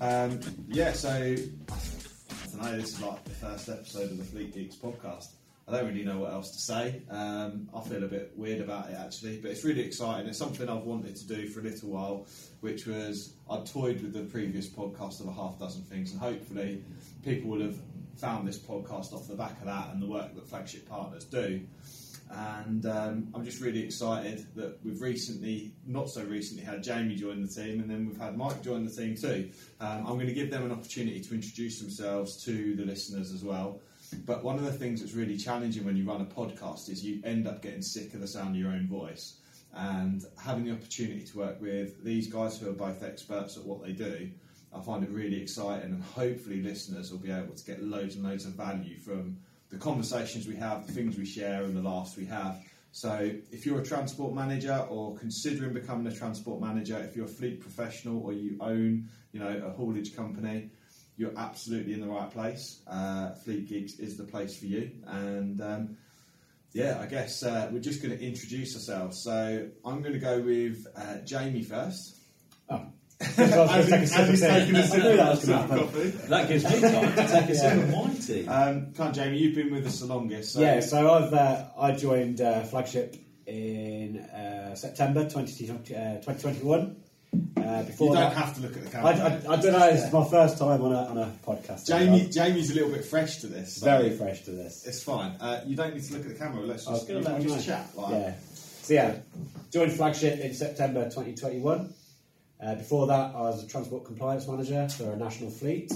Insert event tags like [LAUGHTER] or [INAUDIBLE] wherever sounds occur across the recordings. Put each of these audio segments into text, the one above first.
um, yeah. So, I don't know. This is like the first episode of the Fleet Geeks podcast. I don't really know what else to say. Um, I feel a bit weird about it actually, but it's really exciting. It's something I've wanted to do for a little while, which was I toyed with the previous podcast of a half dozen things, and hopefully people will have found this podcast off the back of that and the work that flagship partners do. And um, I'm just really excited that we've recently, not so recently, had Jamie join the team, and then we've had Mike join the team too. Um, I'm going to give them an opportunity to introduce themselves to the listeners as well. But one of the things that's really challenging when you run a podcast is you end up getting sick of the sound of your own voice. And having the opportunity to work with these guys who are both experts at what they do, I find it really exciting. And hopefully, listeners will be able to get loads and loads of value from the conversations we have, the things we share, and the laughs we have. So, if you're a transport manager or considering becoming a transport manager, if you're a fleet professional or you own, you know, a haulage company, you're absolutely in the right place. Uh, fleet Geeks is the place for you. And um, yeah, I guess uh, we're just going to introduce ourselves. So, I'm going to go with uh, Jamie first. Oh. as, he's, as he's taking a sip I knew that was gonna sip of happen. coffee. That gives me time to take a sip of my tea. Um, come on, Jamie, you've been with us the longest. So Yeah, so I've uh, I joined uh, Flagship in uh, September 20, uh, 2021. Uh, before you don't that, have to look at the camera. I, I don't know. It's my first time on a on a podcast. Jamie, I'm Jamie's a little bit fresh to this. so very fresh to this. It's fine. Uh, you don't need to look at the camera. Let's just, let just chat. Like, Yeah. So yeah, joined Flagship in September 2021. Uh, before that, I was a transport compliance manager for a national fleet.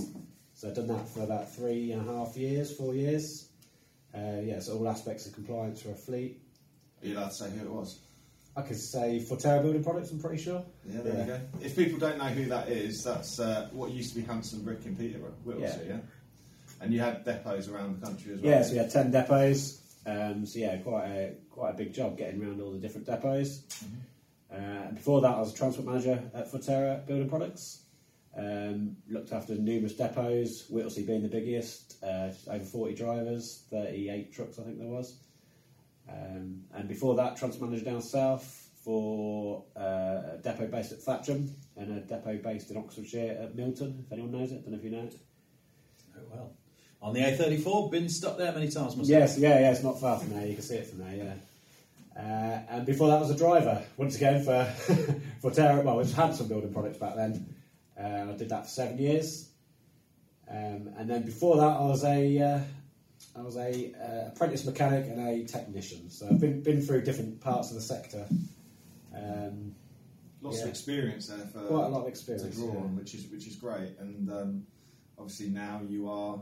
So I've done that for about three and a half years, four years. Uh, yeah, so all aspects of compliance for a fleet. Are you allowed to say who it was? I could say Forterra Building Products, I'm pretty sure. Yeah, there Yeah. you go. If people don't know who that is, that's uh, what used to be Hanson Brick in Peterborough, Whittlesey, yeah. And you had depots around the country as well. Yeah, so we had 10 depots. Um, so yeah, quite a, quite a big job getting around all the different depots. Uh, before that, I was a transport manager at Forterra Building Products. Um, looked after numerous depots, Whittlesey being the biggest, uh, over 40 drivers, 38 trucks I think there was. Um, and before that, transport manager down south for uh, a depot based at Thatcham and a depot based in Oxfordshire at Milton, if anyone knows it. I don't know if you know it. Oh, well. On the A34, been stuck there many times myself. Yes, yeah, yeah, it's not far from there. You can see it from there, yeah. Uh, and before that was a driver, once again for [LAUGHS] Forterra. Well, it was Hanson Building Products back then. Uh, I did that for seven years, um, and then before that, I was a uh, I was a uh, apprentice mechanic and a technician. So I've been been through different parts of the sector. Um, Lots of experience there for Quite a lot of to experience, draw yeah. which is which is great. And um, obviously now you are,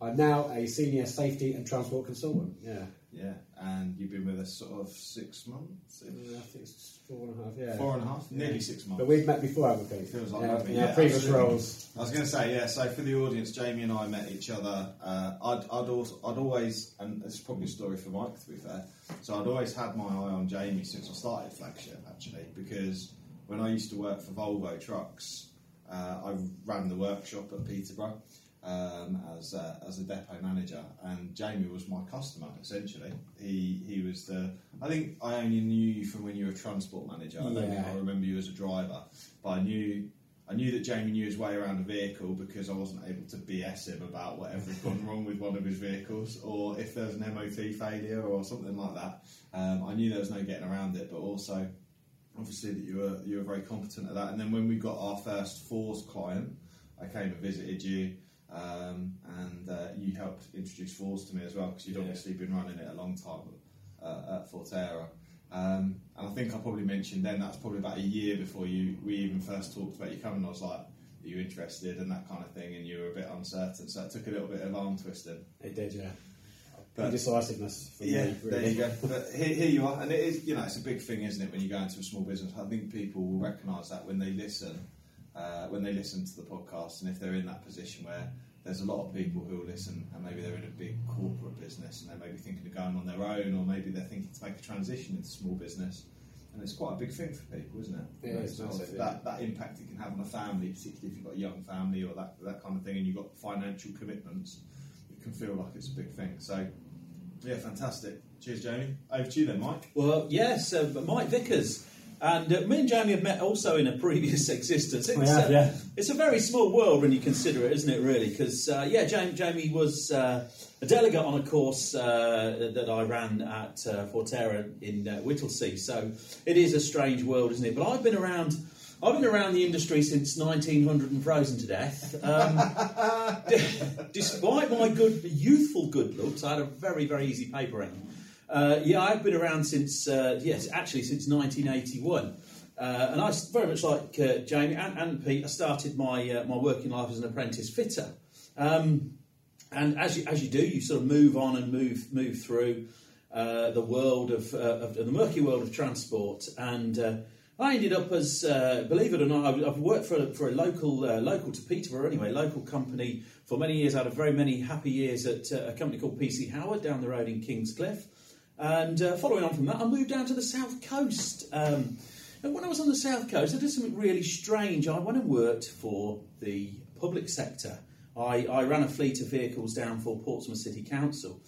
I'm now a senior safety and transport consultant. Yeah, yeah, and you've been with us sort of six months, Uh, I think it's four and a half. Yeah, four and a half, Yeah. nearly six months. But we've met before, haven't we? Feels like yeah, that, yeah, previous absolutely. roles. I was going to say, yeah. So for the audience, Jamie and I met each other. Uh, I'd, I'd, also, I'd always, and this is probably a story for Mike to be fair. So I'd always had my eye on Jamie since I started Flagship, actually, because when I used to work for Volvo Trucks, uh, I ran the workshop at Peterborough um, as a, as a depot manager, and Jamie was my customer essentially. He he was the. I think I only knew you from when you were a transport manager. I don't think I remember you as a driver, but I knew I knew that Jamie knew his way around a vehicle because I wasn't able to BS him about whatever had [LAUGHS] gone wrong with one of his vehicles or if there was an MOT failure or something like that. Um, I knew there was no getting around it, but also obviously that you were you were very competent at that. And then when we got our first FORS client, I came and visited you. Um, and uh, you helped introduce FORS to me as well because you'd Yeah. obviously been running it a long time uh, at Forterra. Um, and I think I probably mentioned then that's probably about a year before you we even first talked about you coming. I was like, "Are you interested?" and that kind of thing, and you were a bit uncertain. So it took a little bit of arm twisting. It did, yeah. But- Indecisiveness for yeah, me, there you go. But here, here you are, and it is you know it's a big thing, isn't it? When you go into a small business, I think people will recognise that when they listen. Uh, when they listen to the podcast, and if they're in that position where there's a lot of people who will listen, and maybe they're in a big corporate business, and they're maybe thinking of going on their own, or maybe they're thinking to make a transition into small business. And it's quite a big thing for people, isn't it? Yeah, You it's sort of massive, yeah. that, that impact it can have on a family, particularly if you've got a young family or that, that kind of thing, and you've got financial commitments, it can feel like it's a big thing. So, yeah, fantastic. Cheers, Jamie. Over to you then, Mike. Well, yes, uh, Mike Vickers. And uh, me and Jamie have met also in a previous [LAUGHS] existence. It's, have, uh, yeah. it's a very small world when you consider it, isn't it, really? Because, uh, yeah, Jamie, Jamie was uh, a delegate on a course uh, that I ran at uh, Forterra in uh, Whittlesey. So it is a strange world, isn't it? But I've been around. I've been around the industry since 1900 and frozen to death. Um, [LAUGHS] despite my good, youthful good looks, I had a very, very easy paper round. Uh, yeah, I've been around since, uh, yes, actually since 1981. Uh, and I, very much like uh, Jamie and, and Pete, I started my, uh, my working life as an apprentice fitter. Um, and as you, as you do, you sort of move on and move, move through uh, the world of, of the murky world of transport. And I ended up as, believe it or not, I've, worked for a, for a local, local to Peterborough anyway, local company for many years. I had a very many happy years at a company called PC Howard down the road in Kings Cliffe. And uh, following on from that, I moved down to the south coast. Um, and when I was on the south coast, I did something really strange. I went and worked for the public sector. I, I ran a fleet of vehicles down for Portsmouth City Council.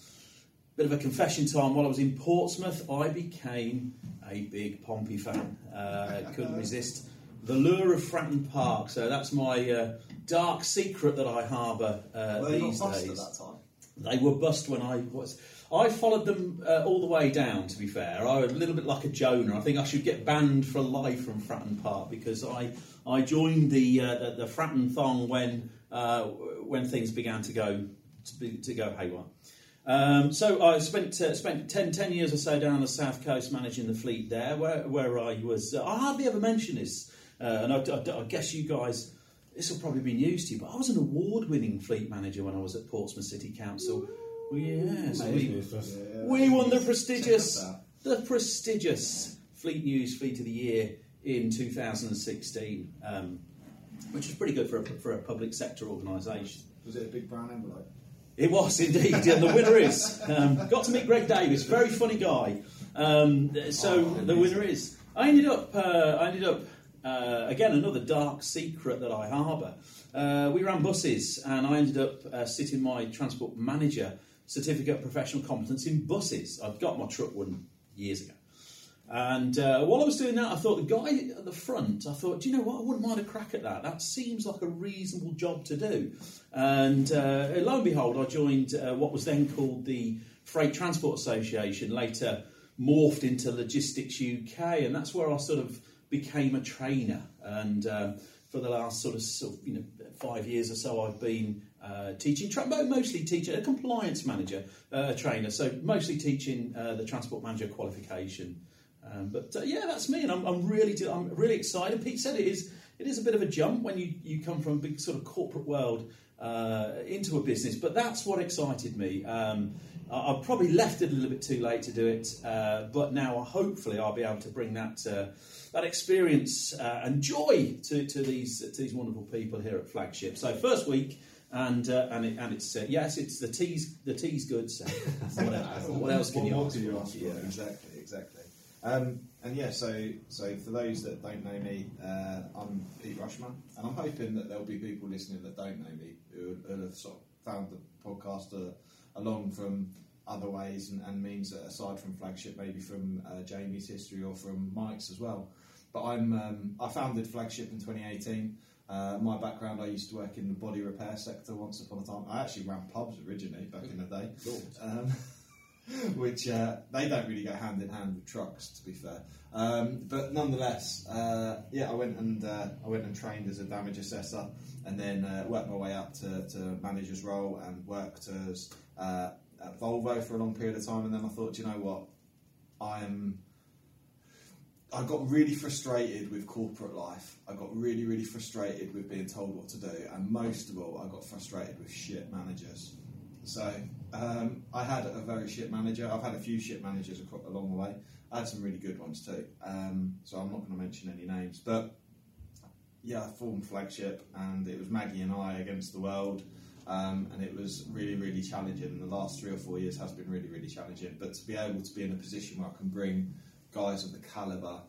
Bit of a confession time. While I was in Portsmouth, I became a big Pompey fan. Uh, couldn't resist the lure of Fratton Park. So that's my uh, dark secret that I harbour uh, these days. at that time? They were bust when I was. I followed them uh, all the way down. To be fair, I was a little bit like a Jonah. I think I should get banned for life from Fratton Park because I I joined the uh, the, the Fratton thong when uh, when things began to go to, be, to go haywire. Um, so I spent uh, spent 10, 10 years or so down on the south coast managing the fleet there, where where I was. Uh, I hardly ever mention this, uh, and I, I- I guess you guys. This will probably be news to you, but I was an award-winning fleet manager when I was at Portsmouth City Council. Well, yes, we, news we won the prestigious, the prestigious Fleet News Fleet of the Year in 2016, um, which was pretty good for a, for a public sector organisation. Was it a big brown envelope? It was indeed, and the winner is. Um, got to meet Greg Davies, very funny guy. Um, so Oh, the winner is. I ended up. Uh, I ended up. Uh, again, another dark secret that I harbour. Uh, we ran buses, and I ended up uh, sitting my transport manager certificate of professional competence in buses. I'd got my truck one years ago. And uh, while I was doing that, I thought the guy at the front, I thought, do you know what? I wouldn't mind a crack at that. That seems like a reasonable job to do. And uh, lo and behold, I joined uh, what was then called the Freight Transport Association, later morphed into Logistics UK, and that's where I sort of became a trainer. And um, for the last sort of, sort of you know five years or so, I've been uh, teaching, tra- mo- mostly teaching, a compliance manager, uh, a trainer. So mostly teaching uh, the transport manager qualification. Um, but uh, yeah, that's me, and I'm, I'm really, I'm really excited. Pete said it is, it is a bit of a jump when you, you come from a big sort of corporate world uh, into a business, but that's what excited me. Um, I, I probably left it a little bit too late to do it, uh, but now hopefully I'll be able to bring that uh, that experience uh, and joy to, to these to these wonderful people here at Flagship. So first week. And uh, and it, and it's uh, yes, it's the tea's the tea's good. So [LAUGHS] what, else, what else can What you ask you ask for? Yeah. Exactly, exactly. Um, and yeah, so so for those that don't know me, uh, I'm Pete Rushmer, and I'm hoping that there'll be people listening that don't know me who, who have sort of found the podcast uh, along from other ways and, and means that aside from flagship, maybe from uh, Jamie's history or from Mike's as well. But I'm um, I founded flagship in 2018. Uh, my background, I used to work in the body repair sector once upon a time. I actually ran pubs originally back in the day. Um, [LAUGHS] which uh, they don't really go hand in hand with trucks, to be fair. Um, but nonetheless, uh, yeah, I went and uh, I went and trained as a damage assessor, and then uh, worked my way up to, to manager's role and worked as uh, at Volvo for a long period of time. And then I thought, you know what, I'm. I got really frustrated with corporate life. I got really, really frustrated with being told what to do, and most of all, I got frustrated with shit managers. So um, I had a very shit manager. I've had a few shit managers along the way. I had some really good ones too. Um, so I'm not going to mention any names, but yeah, I formed Flagship, and it was Maggie and I against the world. Um, and it was really, really challenging. And the last three or four years has been really, really challenging. But to be able to be in a position where I can bring guys of the calibre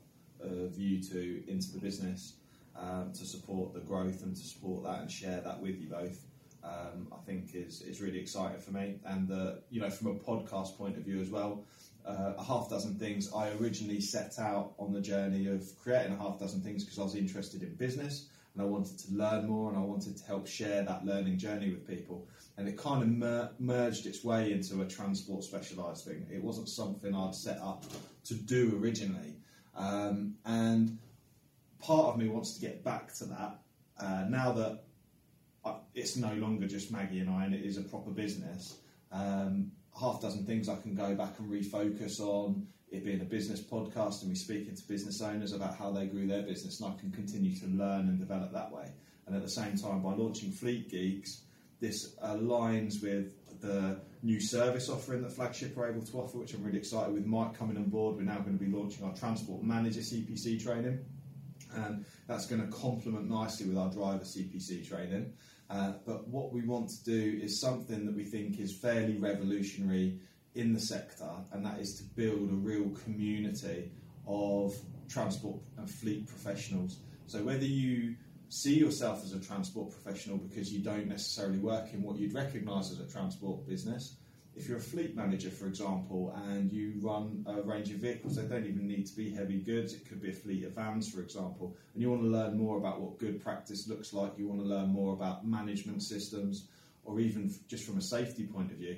of you two into the business um, to support the growth and to support that and share that with you both, um, I think is is really exciting for me. And uh, you know, from a podcast point of view as well, uh, a half dozen things. I originally set out on the journey of creating a half dozen things because I was interested in business and I wanted to learn more and I wanted to help share that learning journey with people. And it kind of mer- merged its way into a transport specialised thing. It wasn't something I'd set up to do originally. Um, and part of me wants to get back to that uh, now that I, it's no longer just Maggie and I and it is a proper business. Um, half dozen things I can go back and refocus on it being a business podcast and me speaking to business owners about how they grew their business and I can continue to learn and develop that way. And at the same time, by launching Fleet Geeks, this aligns with the new service offering that Flagship are able to offer, which I'm really excited with. Mike coming on board, we're now going to be launching our Transport Manager CPC training, and that's going to complement nicely with our driver CPC training. Uh, but what we want to do is something that we think is fairly revolutionary in the sector, and that is to build a real community of transport and fleet professionals. So whether you see yourself as a transport professional because you don't necessarily work in what you'd recognise as a transport business, if you're a fleet manager, for example, and you run a range of vehicles, they don't even need to be heavy goods. It could be a fleet of vans, for example, and you want to learn more about what good practice looks like. You want to learn more about management systems, or even just from a safety point of view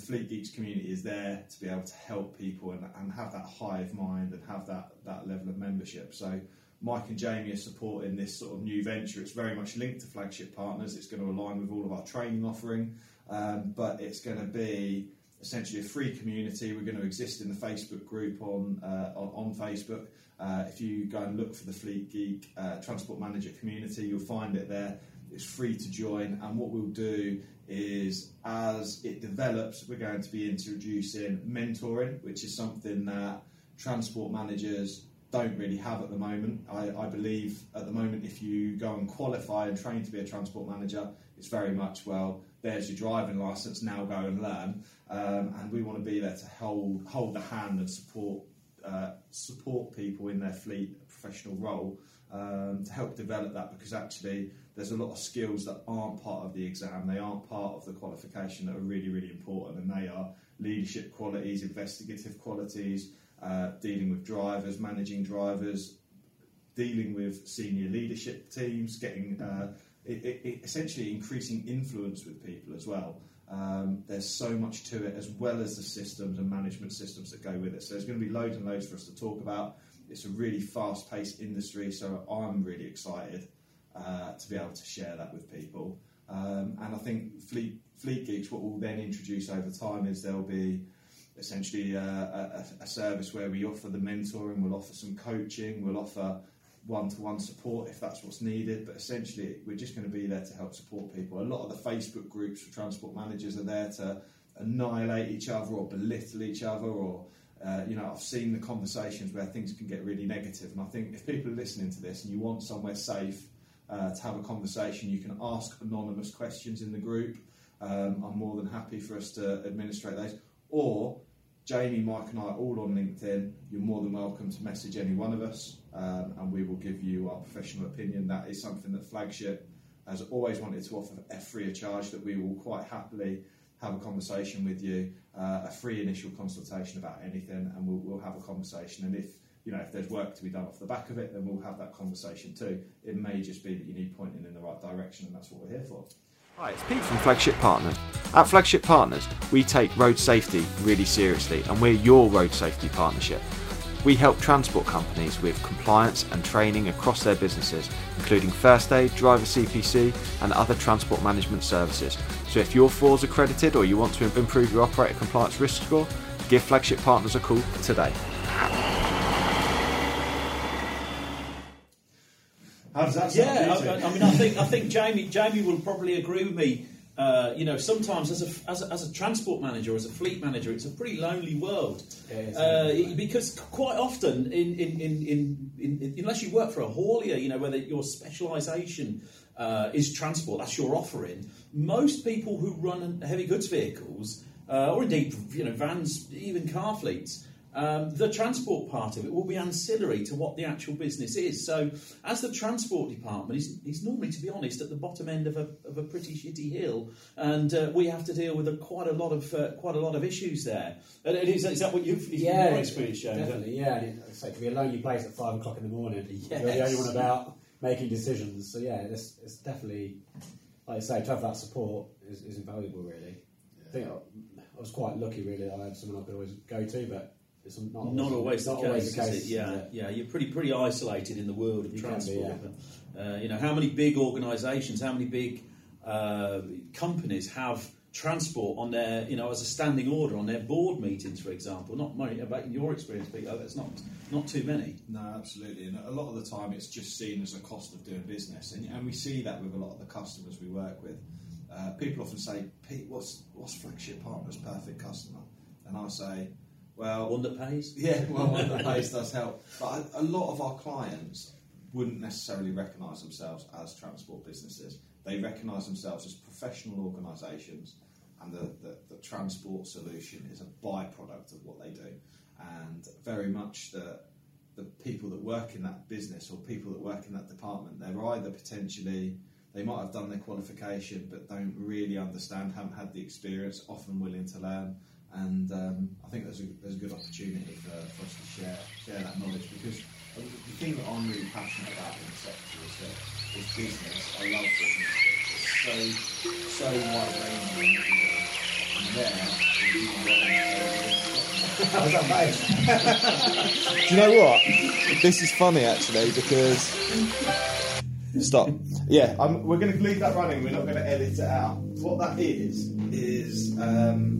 the Fleet Geeks community is there to be able to help people and, and have that hive mind and have that, that level of membership. So Mike and Jamie are supporting this sort of new venture. It's very much linked to flagship partners. It's going to align with all of our training offering, um, but it's going to be essentially a free community. We're going to exist in the Facebook group on uh, on, on, Facebook. Uh, if you go and look for the Fleet Geek uh, Transport Manager community, you'll find it there. It's free to join, and what we'll do is as it develops, we're going to be introducing mentoring, which is something that transport managers don't really have at the moment. I, I, believe at the moment, if you go and qualify and train to be a transport manager, it's very much well. There's your driving license. Now go and learn. Um, and we want to be there to hold hold the hand and support uh, support people in their fleet professional role um, to help develop that because actually there's a lot of skills that aren't part of the exam, they aren't part of the qualification that are really, really important, and they are leadership qualities, investigative qualities, uh, dealing with drivers, managing drivers, dealing with senior leadership teams, getting uh, it, it, essentially increasing influence with people as well. Um, there's so much to it, as well as the systems and management systems that go with it. So there's going to be loads and loads for us to talk about. It's a really fast-paced industry, so I'm really excited uh, to be able to share that with people. Um, and I think Fleet Fleet Geeks, what we'll then introduce over time is there'll be essentially a, a, a, service where we offer the mentoring, we'll offer some coaching, we'll offer one-to-one support if that's what's needed. But essentially, we're just going to be there to help support people. A lot of the Facebook groups for transport managers are there to annihilate each other or belittle each other or uh, you know, I've seen the conversations where things can get really negative, and I think if people are listening to this and you want somewhere safe uh, to have a conversation, you can ask anonymous questions in the group. Um, I'm more than happy for us to administrate those. Or Jamie, Mike, and I are all on LinkedIn. You're more than welcome to message any one of us, um, and we will give you our professional opinion. That is something that Flagship has always wanted to offer a free of charge. That we will quite happily have a conversation with you, uh, a free initial consultation about anything, and we'll, we'll have a conversation. And if you know if there's work to be done off the back of it, then we'll have that conversation too. It may just be that you need pointing in the right direction, and that's what we're here for. Hi, it's Pete from Flagship Partners. At Flagship Partners, we take road safety really seriously, and we're your road safety partnership. We help transport companies with compliance and training across their businesses, including first aid, driver CPC, and other transport management services. So if you're FORS accredited or you want to improve your operator compliance risk score, give Flagship Partners a call today. How does that sound? Yeah, I, I, mean, I think I think Jamie Jamie will probably agree with me uh, you know, sometimes as a, as a as a transport manager, as a fleet manager, it's a pretty lonely world. It is, Uh, because quite often, in, in, in, in, in, unless you work for a haulier, you know, whether your specialisation uh, is transport, that's your offering. Most people who run heavy goods vehicles, uh, or indeed, you know, vans, even car fleets, um, the transport part of it will be ancillary to what the actual business is. So, as the transport department, he's, he's normally, to be honest, at the bottom end of a, of a pretty shitty hill, and uh, we have to deal with a, quite a lot of uh, quite a lot of issues there. And is, is that what you've Yeah, your experience shown? definitely. Yeah, and it, it's like to be a lonely place at five o'clock in the morning. Yes. [LAUGHS] You're the only one about making decisions. So yeah, it's, it's definitely, like I say, to have that support is, is invaluable. Really, I think I, I was quite lucky. Really, I had someone I could always go to, but it's not Not always the not case, always is the case. it? Yeah, yeah, You're pretty pretty isolated in the world of You can be, transport. uh, you know, how many big organisations, how many big uh, companies have transport on their, you know, as a standing order on their board meetings, for example? Not many. About in your experience, Peter, that's not not too many. No, absolutely. And a lot of the time it's just seen as a cost of doing business. And, and we see that with a lot of the customers we work with. Uh, people often say, Pete, what's, what's Flagship Partner's perfect customer? And I say, well, One that pays. [LAUGHS] yeah, well, one that [LAUGHS] pays does help. But a, a lot of our clients wouldn't necessarily recognise themselves as transport businesses. They recognise themselves as professional organisations, and the, the, the transport solution is a byproduct of what they do. And very much the the people that work in that business or people that work in that department, they're either potentially they might have done their qualification but don't really understand, haven't had the experience, often willing to learn. And um, I think there's a, there's a good opportunity for, for us to share share that knowledge because the thing that I'm really passionate about in the sector is that is business. I love business. It's so so wide ranging. And there is my role. How's that mate? Do you know what? This is funny actually because. Stop. Yeah, I'm, we're going to leave that running. We're not going to edit it out. What that is is um,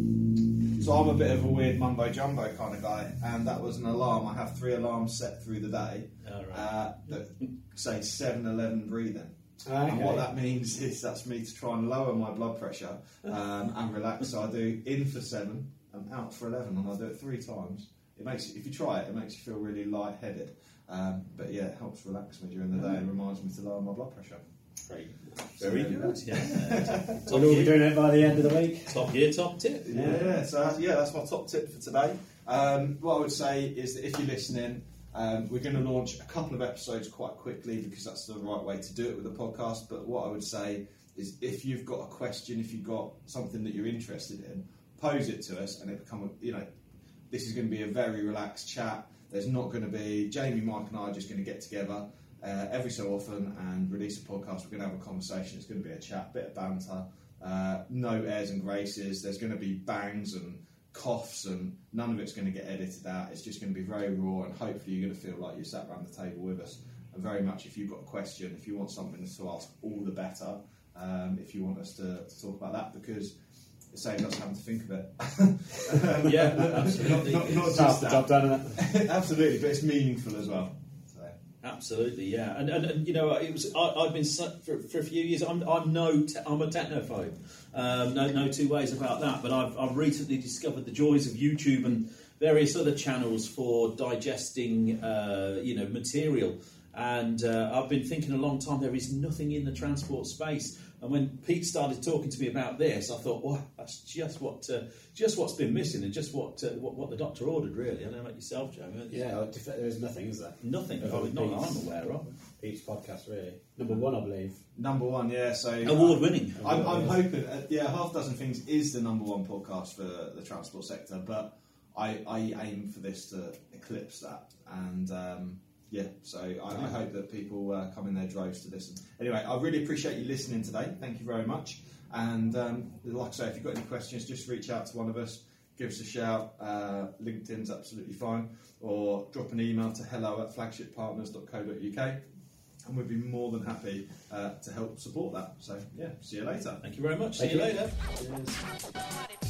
so I'm a bit of a weird mumbo jumbo kind of guy, and that was an alarm. I have three alarms set through the day All right. uh, that say 7-Eleven breathing. Okay. And what that means is that's me to try and lower my blood pressure um, and relax. So I do in for seven and out for eleven, and I do it three times. It makes if you try it, it makes you feel really lightheaded. Um, but yeah, it helps relax me during the day and reminds me to lower my blood pressure. Great. So Very good. go. Yeah. top, We'll all be doing it by the end of the week. top gear, top tip. Yeah, so that's, yeah, that's my top tip for today. Um, what I would say is that if you're listening, um, we're going to launch a couple of episodes quite quickly because that's the right way to do it with a podcast. But what I would say is if you've got a question, if you've got something that you're interested in, pose it to us, and it become a, you know, this is going to be a very relaxed chat. There's not going to be Jamie, Mike, and I are just going to get together uh, every so often and release a podcast. We're going to have a conversation. It's going to be a chat, bit of banter, uh, no airs and graces. There's going to be bangs and coughs, and none of it's going to get edited out. It's just going to be very raw, and hopefully you're going to feel like you sat around the table with us. And very much, if you've got a question, if you want something to ask, all the better. Um, if you want us to, to talk about that, because it saves us having to think of it. [LAUGHS] Yeah, absolutely. [LAUGHS] not, not just that. done. isn't it? [LAUGHS] Absolutely, but it's meaningful as well. So, Absolutely, yeah, and, and, and you know, it was I, I've been for, for a few years. I'm, I'm no, te- I'm a technophobe. Um, no, no two ways about that. But I've, I've recently discovered the joys of YouTube and various other channels for digesting, uh, you know, material. And uh, I've been thinking a long time. There is nothing in the transport space. And when Pete started talking to me about this, I thought, well, that's just what, uh, just what's been missing, and just what, uh, what, what the doctor ordered, really. I don't know about yourself, Joe. Yeah, well, there is nothing, is there? Nothing. Other not that Pete's- I'm aware of. Each podcast, really. Number one, I believe. number one, yeah. So Award winning. I'm, I'm hoping, uh, yeah, half dozen things is the number one podcast for the transport sector, but I, I aim for this to eclipse that, and um, yeah, so I, I hope that people uh, come in their droves to listen. Anyway, I really appreciate you listening today. Thank you very much. And um, like I say, if you've got any questions, just reach out to one of us. Give us a shout. Uh, LinkedIn's absolutely fine, or drop an email to hello at flagshippartners.co.uk, and we'd be more than happy uh, to help support that. So yeah, see you later. Thank you very much. Thank See you you. later. Cheers.